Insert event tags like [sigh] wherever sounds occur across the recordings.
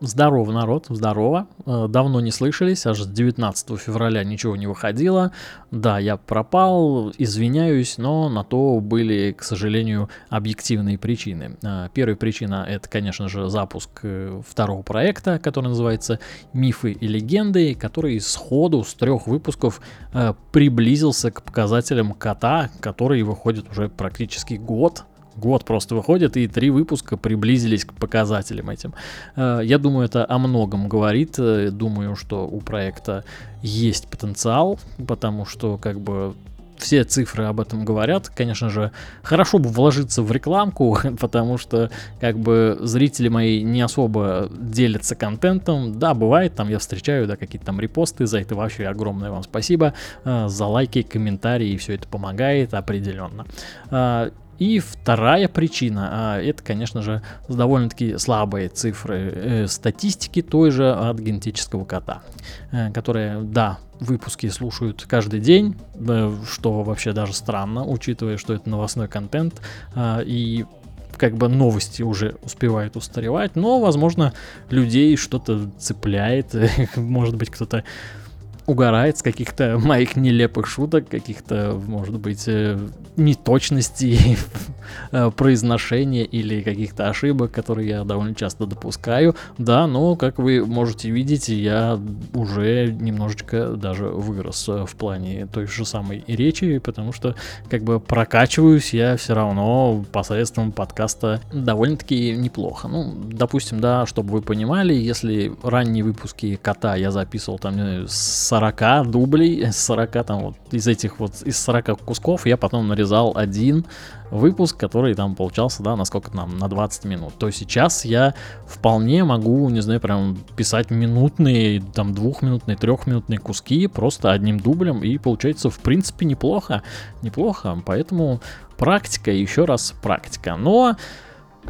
Здорово, народ, здорово. Э, давно не слышались, аж с 19 февраля ничего не выходило. Да, я пропал, извиняюсь, но на то были, к сожалению, объективные причины. Э, первая причина — это, конечно же, запуск э, второго проекта, который называется «Мифы и легенды», который сходу с трех выпусков приблизился к показателям кота, который выходит уже практически год, год просто выходит, и три выпуска приблизились к показателям этим. Э, я думаю, это о многом говорит. Э, думаю, что у проекта есть потенциал, потому что как бы все цифры об этом говорят. Конечно же, хорошо бы вложиться в рекламку, [laughs] потому что как бы зрители мои не особо делятся контентом. Да, бывает, там я встречаю, да, какие-то там репосты, за это вообще огромное вам спасибо, э, за лайки, комментарии, все это помогает определенно. И вторая причина, а, это, конечно же, довольно-таки слабые цифры э, статистики той же от генетического кота, э, которые, да, выпуски слушают каждый день, что вообще даже странно, учитывая, что это новостной контент, а, и как бы новости уже успевают устаревать, но, возможно, людей что-то цепляет, [laughs] может быть, кто-то угорает с каких-то [laughs] моих нелепых шуток, каких-то, может быть, э, неточностей [laughs] э, произношения или каких-то ошибок, которые я довольно часто допускаю. Да, но, как вы можете видеть, я уже немножечко даже вырос э, в плане той же самой речи, потому что как бы прокачиваюсь я все равно посредством подкаста довольно-таки неплохо. Ну, допустим, да, чтобы вы понимали, если ранние выпуски кота я записывал там с 40 дублей, 40 там вот из этих вот, из 40 кусков я потом нарезал один выпуск, который там получался, да, на сколько там, на 20 минут. То сейчас я вполне могу, не знаю, прям писать минутные, там двухминутные, трехминутные куски просто одним дублем, и получается, в принципе, неплохо, неплохо, поэтому практика, еще раз практика. Но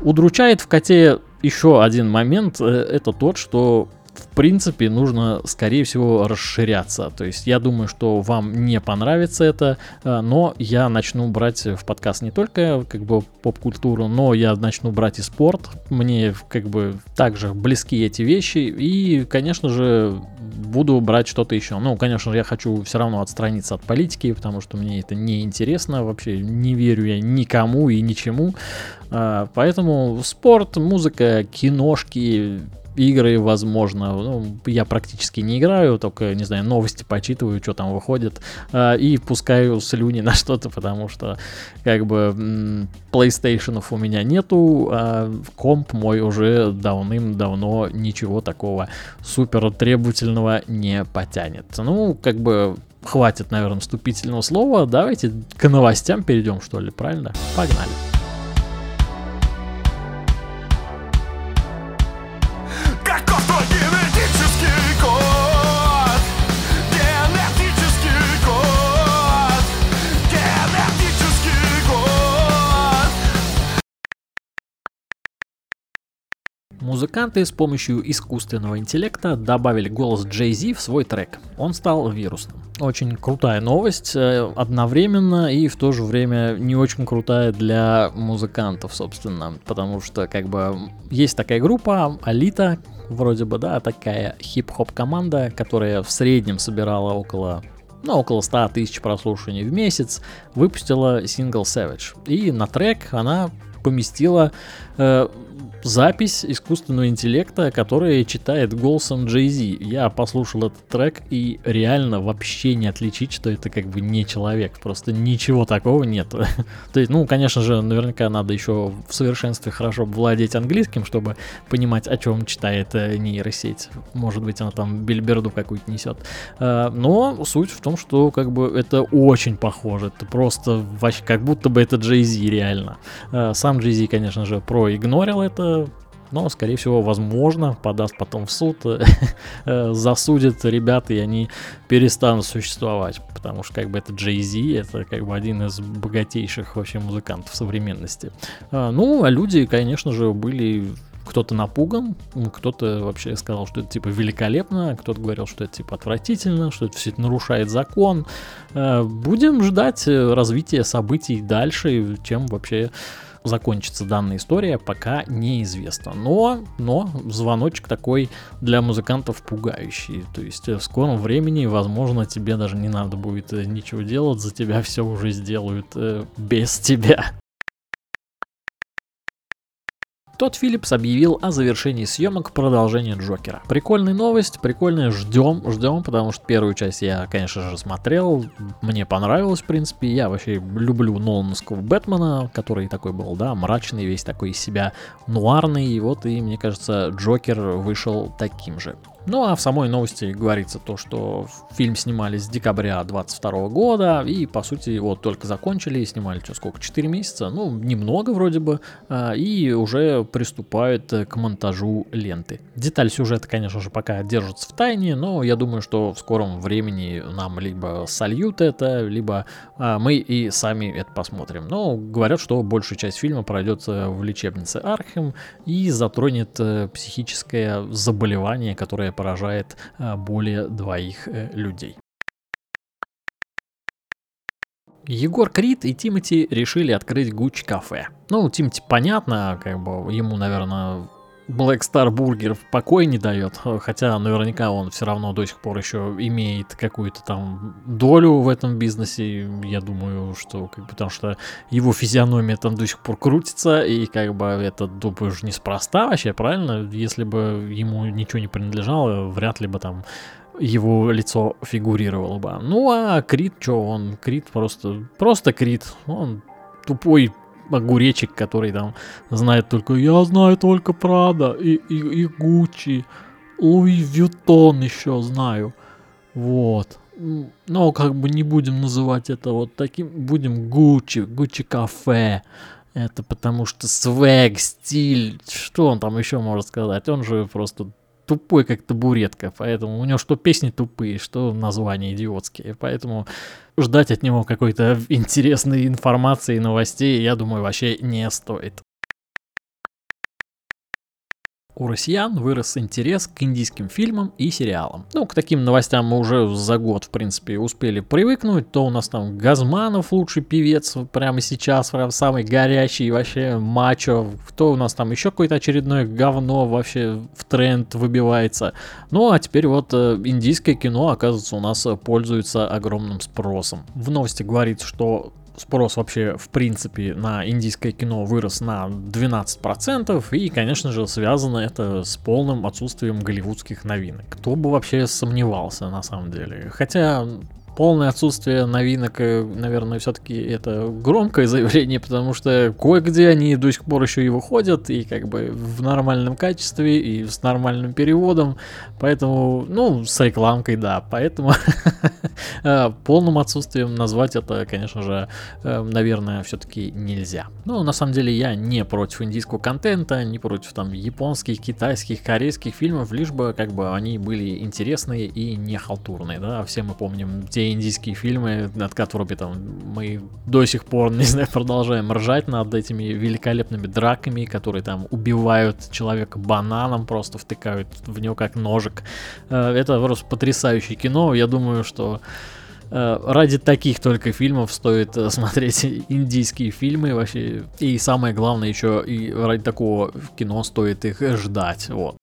удручает в коте еще один момент, э, это тот, что в принципе, нужно, скорее всего, расширяться. То есть я думаю, что вам не понравится это, э, но я начну брать в подкаст не только как бы поп-культуру, но я начну брать и спорт. Мне как бы также близки эти вещи. И, конечно же, буду брать что-то еще. Ну, конечно же, я хочу все равно отстраниться от политики, потому что мне это не интересно. Вообще не верю я никому и ничему. Э, поэтому спорт, музыка, киношки, игры, возможно. Ну, я практически не играю, только, не знаю, новости почитываю, что там выходит, э, и пускаю слюни на что-то, потому что, как бы, PlayStation у меня нету, а комп мой уже давным-давно ничего такого супер требовательного не потянет. Ну, как бы, хватит, наверное, вступительного слова, давайте к новостям перейдем, что ли, правильно? Погнали. Музыканты с помощью искусственного интеллекта добавили голос Jay Z в свой трек. Он стал вирусным. Очень крутая новость, э, одновременно и в то же время не очень крутая для музыкантов, собственно, потому что как бы есть такая группа Алита, вроде бы, да, такая хип-хоп команда, которая в среднем собирала около ну, около 100 тысяч прослушиваний в месяц, выпустила сингл Savage. И на трек она поместила э, запись искусственного интеллекта, которая читает голосом Jay-Z. Я послушал этот трек и реально вообще не отличить, что это как бы не человек. Просто ничего такого нет. [laughs] То есть, ну, конечно же, наверняка надо еще в совершенстве хорошо владеть английским, чтобы понимать, о чем читает э, нейросеть. Может быть, она там бильберду какую-то несет. Э, но суть в том, что как бы это очень похоже. Это просто вообще как будто бы это Jay-Z реально. Э, сам Jay-Z, конечно же, проигнорил это, но, скорее всего, возможно, подаст потом в суд, э, [laughs] засудят ребят, и они перестанут существовать, потому что как бы это Jay-Z, это как бы один из богатейших вообще музыкантов современности. А, ну, а люди, конечно же, были кто-то напуган, кто-то вообще сказал, что это типа великолепно, кто-то говорил, что это типа отвратительно, что это все это нарушает закон. А, будем ждать развития событий дальше, чем вообще закончится данная история, пока неизвестно. Но, но звоночек такой для музыкантов пугающий. То есть в скором времени, возможно, тебе даже не надо будет ничего делать, за тебя все уже сделают э, без тебя. Тот Филлипс объявил о завершении съемок продолжения Джокера. Прикольная новость, прикольная, ждем, ждем, потому что первую часть я, конечно же, смотрел, мне понравилось, в принципе, я вообще люблю Нолановского Бэтмена, который такой был, да, мрачный, весь такой из себя нуарный, и вот, и мне кажется, Джокер вышел таким же. Ну а в самой новости говорится то, что фильм снимали с декабря 22 года, и по сути его только закончили, снимали что, сколько, 4 месяца, ну немного вроде бы, а, и уже приступают к монтажу ленты. Деталь сюжета, конечно же, пока держится в тайне, но я думаю, что в скором времени нам либо сольют это, либо а, мы и сами это посмотрим. Но говорят, что большая часть фильма пройдет в лечебнице Архем и затронет э, психическое заболевание, которое поражает а, более двоих э, людей. Егор Крид и Тимати решили открыть Гуччи кафе. Ну, Тимати понятно, как бы ему, наверное, Black Star Burger покой не дает, хотя наверняка он все равно до сих пор еще имеет какую-то там долю в этом бизнесе, я думаю, что как бы, потому что его физиономия там до сих пор крутится, и как бы это, думаешь, неспроста вообще, правильно? Если бы ему ничего не принадлежало, вряд ли бы там его лицо фигурировало бы. Ну а Крит, что он? Крит просто, просто Крит, он тупой огуречек, который там знает только «Я знаю только Прада и, и, и Гуччи, Луи Вьютон еще знаю». Вот. Но как бы не будем называть это вот таким, будем Гуччи, Гуччи кафе. Это потому что свег, стиль, что он там еще может сказать? Он же просто тупой, как табуретка, поэтому у него что песни тупые, что названия идиотские, поэтому ждать от него какой-то [laughs] интересной информации и новостей, я думаю, вообще не стоит. У россиян вырос интерес к индийским фильмам и сериалам. Ну, к таким новостям мы уже за год, в принципе, успели привыкнуть. То у нас там Газманов лучший певец прямо сейчас, прям самый горячий вообще мачо. Кто у нас там еще какое-то очередное говно вообще в тренд выбивается. Ну, а теперь вот э, индийское кино, оказывается, у нас пользуется огромным спросом. В новости говорится, что спрос вообще в принципе на индийское кино вырос на 12%, и, конечно же, связано это с полным отсутствием голливудских новинок. Кто бы вообще сомневался на самом деле. Хотя полное отсутствие новинок, э, наверное, все-таки это громкое заявление, потому что кое-где они до сих пор еще и выходят, и как бы в нормальном качестве, и с нормальным переводом, поэтому, ну, с рекламкой, да, поэтому [laughs] э, полным отсутствием назвать это, конечно же, э, наверное, все-таки нельзя. Но на самом деле я не против индийского контента, не против там японских, китайских, корейских фильмов, лишь бы как бы они были интересные и не халтурные, да, все мы помним те индийские фильмы, над которыми там мы до сих пор, [laughs] не знаю, продолжаем ржать над этими великолепными драками, которые там убивают человека бананом, просто втыкают в него как ножик. Э, это просто потрясающее кино. Я думаю, что э, ради таких только фильмов стоит э, смотреть [laughs] индийские фильмы вообще. И самое главное еще и ради такого кино стоит их ждать. Вот.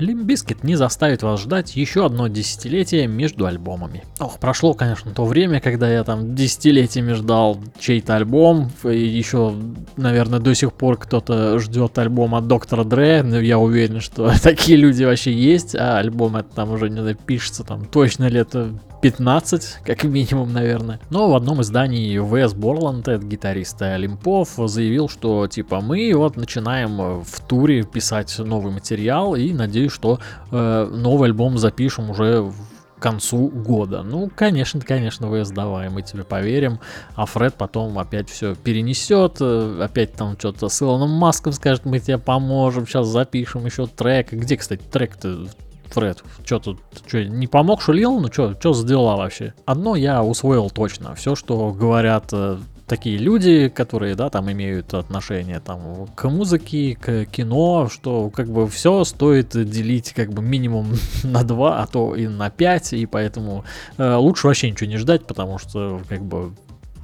Limp Bizkit не заставит вас ждать еще одно десятилетие между альбомами. Ох, прошло, конечно, то время, когда я там десятилетиями ждал чей-то альбом, и еще, наверное, до сих пор кто-то ждет альбом от Доктора Дре, но я уверен, что [laughs] такие люди вообще есть, а альбом это там уже не пишется там точно лет 15, как минимум, наверное. Но в одном издании В.С. Борланд, это гитарист Олимпов, заявил, что типа мы вот начинаем в туре писать новый материал и надеюсь, что э, новый альбом запишем уже к концу года. Ну, конечно, конечно, ВС, давай, мы тебе поверим. А Фред потом опять все перенесет, э, опять там что-то с Илоном Маском скажет, мы тебе поможем, сейчас запишем еще трек. Где, кстати, трек-то Фред, что тут, что, не помог Шулил? Ну что, что сделала вообще? Одно я усвоил точно. Все, что говорят э, такие люди, которые, да, там имеют отношение там к музыке, к кино, что как бы все стоит делить как бы минимум [laughs] на 2, а то и на 5, и поэтому э, лучше вообще ничего не ждать, потому что как бы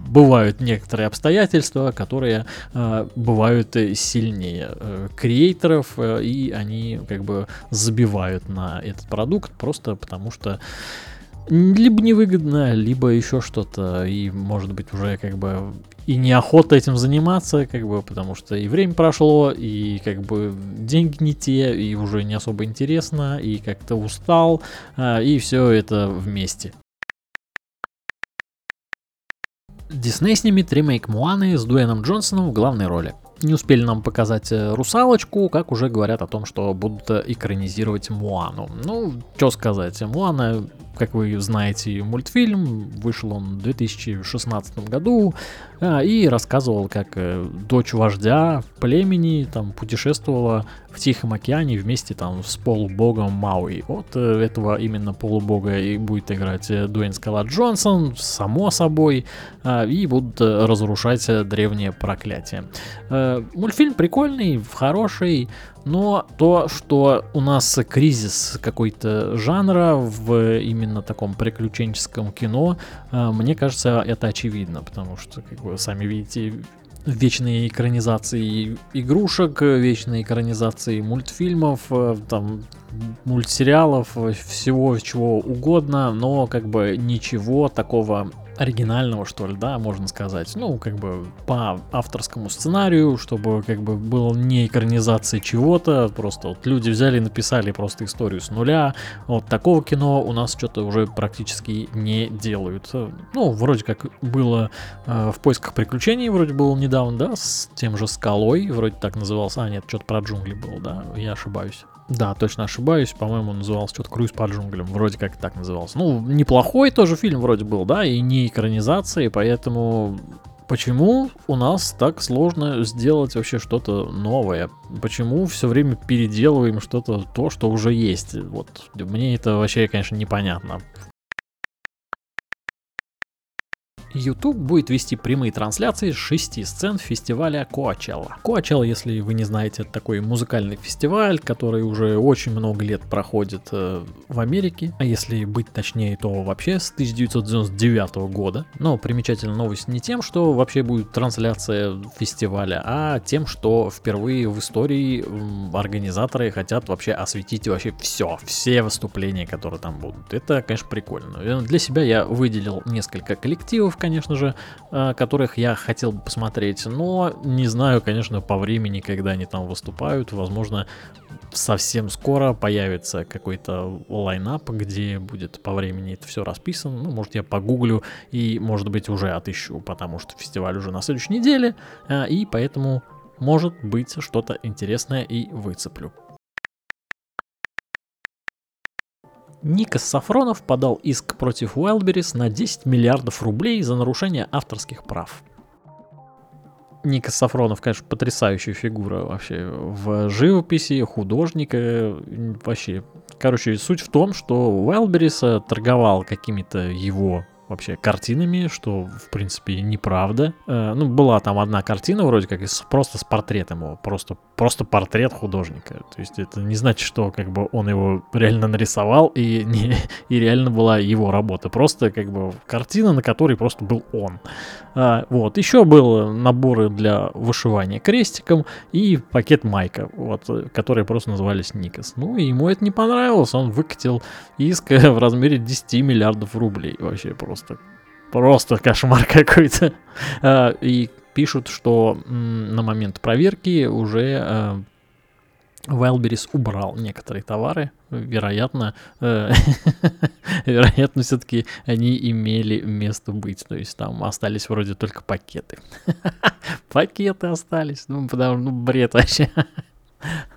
бывают некоторые обстоятельства, которые э, бывают сильнее э, креаторов, э, и они как бы забивают на этот продукт просто потому что либо невыгодно, либо еще что-то, и может быть уже как бы и неохота этим заниматься, как бы, потому что и время прошло, и как бы деньги не те, и уже не особо интересно, и как-то устал, а, и все это вместе. Дисней снимет ремейк Муаны с Дуэном Джонсоном в главной роли. Не успели нам показать э, русалочку, как уже говорят о том, что будут э, экранизировать Муану. Ну, что сказать, Муана как вы знаете, мультфильм. Вышел он в 2016 году а, и рассказывал, как э, дочь вождя племени там путешествовала в Тихом океане вместе там с полубогом Мауи. Вот э, этого именно полубога и будет играть э, Дуэйн Скала Джонсон, само собой, а, и будут разрушать древние проклятия. Мультфильм прикольный, хороший, но то, что у нас кризис какой-то жанра в именно таком приключенческом кино, э, мне кажется, это очевидно, потому что, как вы сами видите, вечные экранизации игрушек, вечные экранизации мультфильмов, э, там мультсериалов, всего чего угодно, но как бы ничего такого оригинального, что ли, да, можно сказать. Ну, как бы по авторскому сценарию, чтобы как бы было не экранизация чего-то, просто вот люди взяли и написали просто историю с нуля. Вот такого кино у нас что-то уже практически не делают. Ну, вроде как было э, в поисках приключений, вроде было недавно, да, с тем же Скалой, вроде так назывался. А, нет, что-то про джунгли было, да, я ошибаюсь. Да, точно ошибаюсь. По-моему, назывался что-то «Круиз по джунглям». Вроде как так назывался. Ну, неплохой тоже фильм вроде был, да, и не экранизация, поэтому Почему у нас так сложно сделать вообще что-то новое? Почему все время переделываем что-то, то, что уже есть? Вот мне это вообще, конечно, непонятно. YouTube будет вести прямые трансляции шести сцен фестиваля Coachella. Coachella, если вы не знаете, это такой музыкальный фестиваль, который уже очень много лет проходит э, в Америке, а если быть точнее, то вообще с 1999 года. Но примечательная новость не тем, что вообще будет трансляция фестиваля, а тем, что впервые в истории организаторы хотят вообще осветить вообще все, все выступления, которые там будут. Это, конечно, прикольно. Для себя я выделил несколько коллективов, конечно же, э, которых я хотел бы посмотреть, но не знаю, конечно, по времени, когда они там выступают, возможно, совсем скоро появится какой-то лайнап, где будет по времени это все расписано. Ну, может, я погуглю и, может быть, уже отыщу, потому что фестиваль уже на следующей неделе, э, и поэтому, может быть, что-то интересное и выцеплю. Никас Сафронов подал иск против Wildberries на 10 миллиардов рублей за нарушение авторских прав. Никас Сафронов, конечно, потрясающая фигура вообще в живописи, художника, вообще. Короче, суть в том, что Wildberries торговал какими-то его вообще картинами, что, в принципе, неправда. Э, ну, была там одна картина вроде как просто с портретом его, просто, просто портрет художника. То есть это не значит, что как бы он его реально нарисовал и, [laughs] не, и реально была его работа. Просто как бы картина, на которой просто был он. А, вот. Еще был наборы для вышивания крестиком и пакет майка, вот, которые просто назывались Никас. Ну, и ему это не понравилось, он выкатил иск [laughs] в размере 10 миллиардов рублей. Вообще просто просто, кошмар [laughs] какой-то. А, и пишут, что на момент проверки уже Wildberries убрал некоторые товары, вероятно, э, [laughs] вероятно, все-таки они имели место быть, то есть там остались вроде только пакеты. [laughs] пакеты остались, ну, потому ну, бред вообще. [laughs]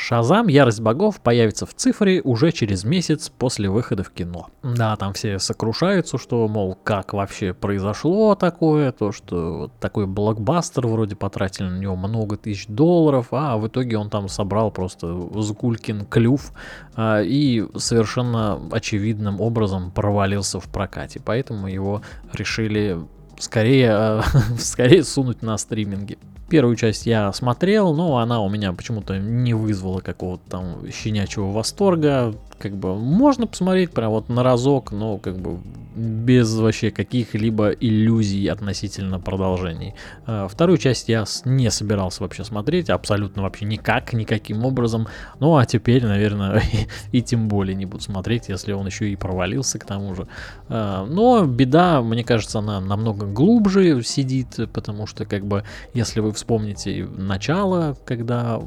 Шазам Ярость богов появится в цифре уже через месяц после выхода в кино. Да, там все сокрушаются, что, мол, как вообще произошло такое, то, что вот такой блокбастер вроде потратили на него много тысяч долларов, а в итоге он там собрал просто Згулькин клюв а, и совершенно очевидным образом провалился в прокате. Поэтому его решили скорее, [laughs] скорее сунуть на стриминге. Первую часть я смотрел, но она у меня почему-то не вызвала какого-то там щенячьего восторга. Как бы можно посмотреть прям вот на разок, но как бы без вообще каких-либо иллюзий относительно продолжений. Э, вторую часть я не собирался вообще смотреть, абсолютно вообще никак, никаким образом. Ну а теперь, наверное, [laughs] и тем более не буду смотреть, если он еще и провалился к тому же. Э, но беда, мне кажется, она намного глубже сидит, потому что как бы, если вы вспомните начало, когда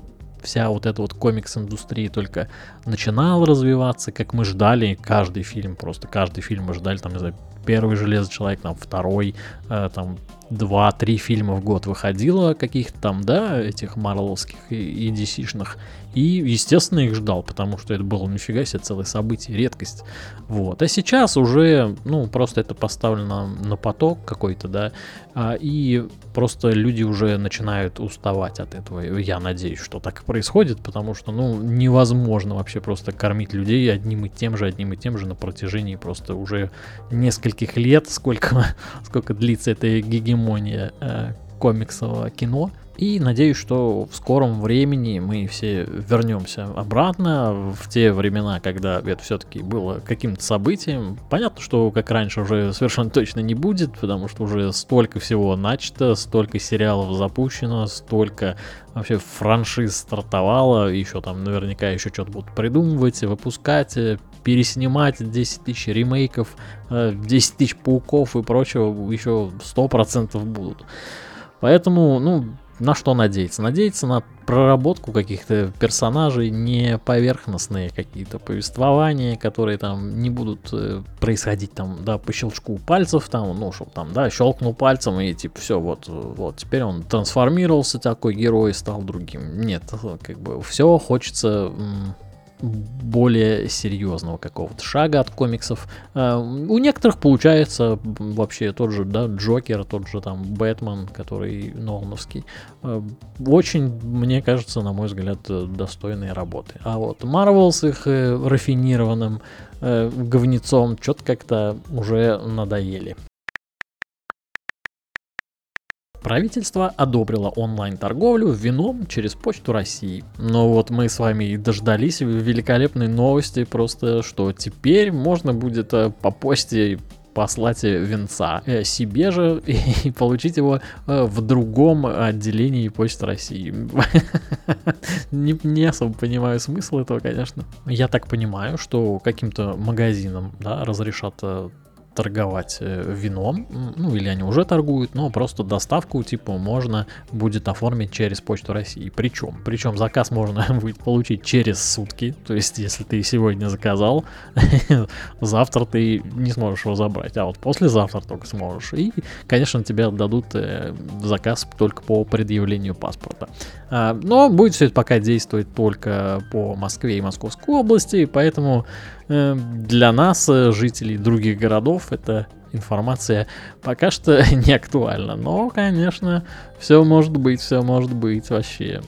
вся вот эта вот комикс-индустрия только начинала развиваться, как мы ждали. Каждый фильм, просто каждый фильм мы ждали, там, не знаю, первый Железный Человек, там, второй, э, там, два-три фильма в год выходило каких-то там, да, этих марвеловских и, и DC-шных. И, естественно, их ждал, потому что это было нифига себе целое событие, редкость. Вот. А сейчас уже, ну, просто это поставлено на поток какой-то, да, а, и просто люди уже начинают уставать от этого. Я надеюсь, что так и происходит, потому что, ну, невозможно вообще просто кормить людей одним и тем же, одним и тем же на протяжении просто уже нескольких лет, сколько, [laughs] сколько длится эта гегемония э, комиксового кино. И надеюсь, что в скором времени мы все вернемся обратно в те времена, когда это все-таки было каким-то событием. Понятно, что как раньше уже совершенно точно не будет, потому что уже столько всего начато, столько сериалов запущено, столько вообще франшиз стартовало, еще там наверняка еще что-то будут придумывать, выпускать, переснимать 10 тысяч ремейков, 10 э, тысяч пауков и прочего еще 100% будут. Поэтому, ну, на что надеяться? Надеяться на проработку каких-то персонажей, не поверхностные какие-то повествования, которые там не будут э, происходить там, да, по щелчку пальцев, там, ну, чтобы там, да, щелкнул пальцем и типа все, вот, вот, теперь он трансформировался, такой герой стал другим. Нет, как бы все хочется более серьезного какого-то шага от комиксов. Uh, у некоторых получается вообще тот же, да, Джокер, тот же там Бэтмен, который Нолановский. Uh, очень, мне кажется, на мой взгляд, достойные работы. А вот Марвел с их э, рафинированным э, говнецом что-то как-то уже надоели. Правительство одобрило онлайн-торговлю вином через Почту России. Но вот мы с вами и дождались великолепной новости, просто что теперь можно будет э, по почте послать венца э, себе же [laughs] и получить его э, в другом отделении Почты России. [laughs] не, не особо понимаю смысл этого, конечно. Я так понимаю, что каким-то магазинам да, разрешат торговать э, вином, ну или они уже торгуют, но просто доставку типа можно будет оформить через Почту России. Причем, причем заказ можно [laughs] будет получить через сутки, то есть если ты сегодня заказал, [laughs] завтра ты не сможешь его забрать, а вот послезавтра только сможешь. И, конечно, тебе отдадут э, заказ только по предъявлению паспорта. А, но будет все это пока действовать только по Москве и Московской области, поэтому для нас, э, жителей других городов, эта информация пока что [laughs] не актуальна. Но, конечно, все может быть, все может быть вообще.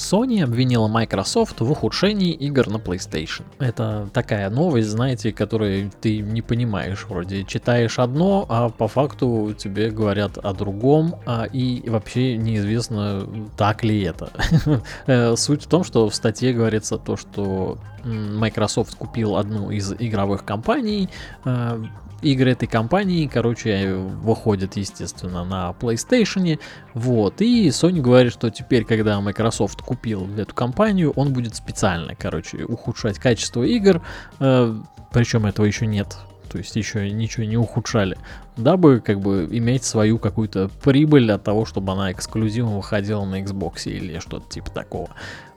Sony обвинила Microsoft в ухудшении игр на PlayStation. Это такая новость, знаете, которую ты не понимаешь. Вроде читаешь одно, а по факту тебе говорят о другом, а и вообще неизвестно, так ли это. [laughs] Э, суть в том, что в статье говорится то, что Microsoft купил одну из игровых компаний, э, игры этой компании, короче, выходят, естественно, на PlayStation. Вот. И Sony говорит, что теперь, когда Microsoft купил эту компанию, он будет специально, короче, ухудшать качество игр. Э, причем этого еще нет. То есть еще ничего не ухудшали, дабы как бы иметь свою какую-то прибыль от того, чтобы она эксклюзивно выходила на Xbox или что-то типа такого.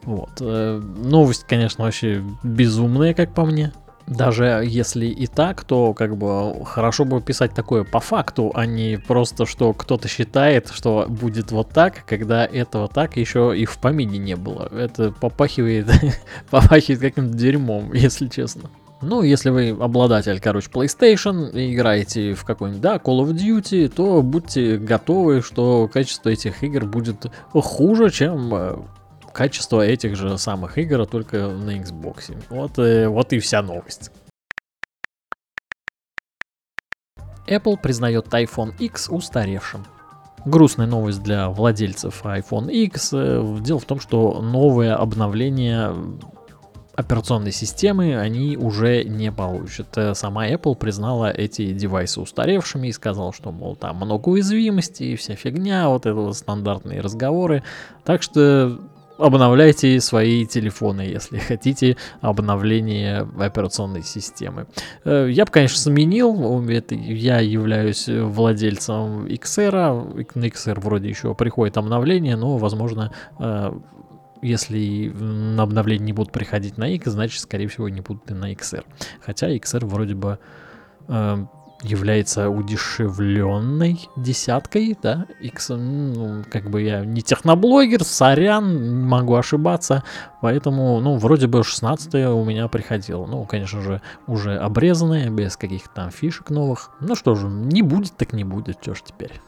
Вот. Э, новость, конечно, вообще безумная, как по мне. Даже если и так, то как бы хорошо бы писать такое по факту, а не просто, что кто-то считает, что будет вот так, когда этого так еще и в помине не было. Это попахивает, [laughs] попахивает каким-то дерьмом, [laughs] если честно. Ну, если вы обладатель, короче, PlayStation и играете в какой-нибудь, да, Call of Duty, то будьте готовы, что качество этих игр будет хуже, чем э, качество этих же самых игр, только на Xbox. Вот, э, вот и вся новость. Apple признает iPhone X устаревшим. грустная новость для владельцев iPhone X. Дело в том, что новое обновление операционной системы они уже не получат. Сама Apple признала эти девайсы устаревшими и сказала, что, мол, там много уязвимостей, вся фигня, вот это вот стандартные разговоры. Так что обновляйте свои телефоны, если [laughs] хотите обновление операционной системы. Э, я бы, конечно, сменил, я являюсь владельцем XR, на XR вроде еще приходит обновление, но, возможно, э, если на обновление не будут приходить на X, значит, скорее всего, не будут и на XR. Хотя XR вроде бы э, является удешевленной десяткой, да, X, ну, как бы я не техноблогер, сорян, могу ошибаться, поэтому, ну, вроде бы 16 у меня приходило, ну, конечно же, уже обрезанное, без каких-то там фишек новых, ну что же, не будет, так не будет, что ж теперь.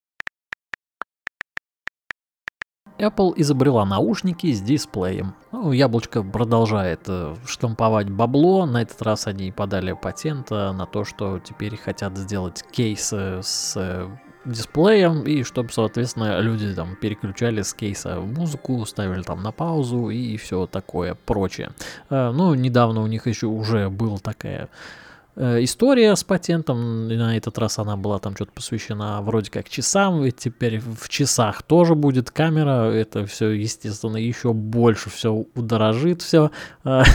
Apple изобрела наушники с дисплеем. Ну, яблочко продолжает э, штамповать бабло. На этот раз они подали патент э, на то, что теперь хотят сделать кейсы с э, дисплеем, и чтобы, соответственно, люди там переключали с кейса музыку, ставили там на паузу и все такое прочее. Ну, недавно у них еще уже была такая история с патентом, на этот раз она была там что-то посвящена вроде как часам, ведь теперь в часах тоже будет камера, это все, естественно, еще больше все удорожит все. [laughs]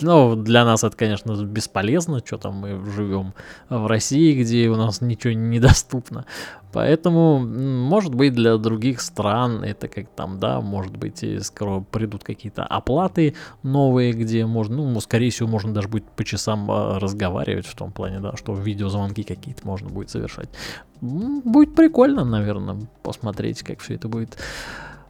Ну, для нас это, конечно, бесполезно, что там мы живем в России, где у нас ничего недоступно. Поэтому, может быть, для других стран это как там, да, может быть, скоро придут какие-то оплаты новые, где можно, ну, скорее всего, можно даже будет по часам а, разговаривать в том плане, да, что видеозвонки какие-то можно будет совершать. Будет прикольно, наверное, посмотреть, как все это будет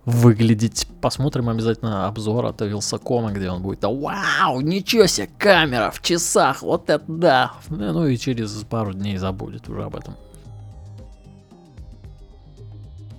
выглядеть. Посмотрим обязательно обзор от Вилсакома, где он будет, вау, ничего себе, камера в часах, вот это да. Ну и через пару дней забудет уже об этом.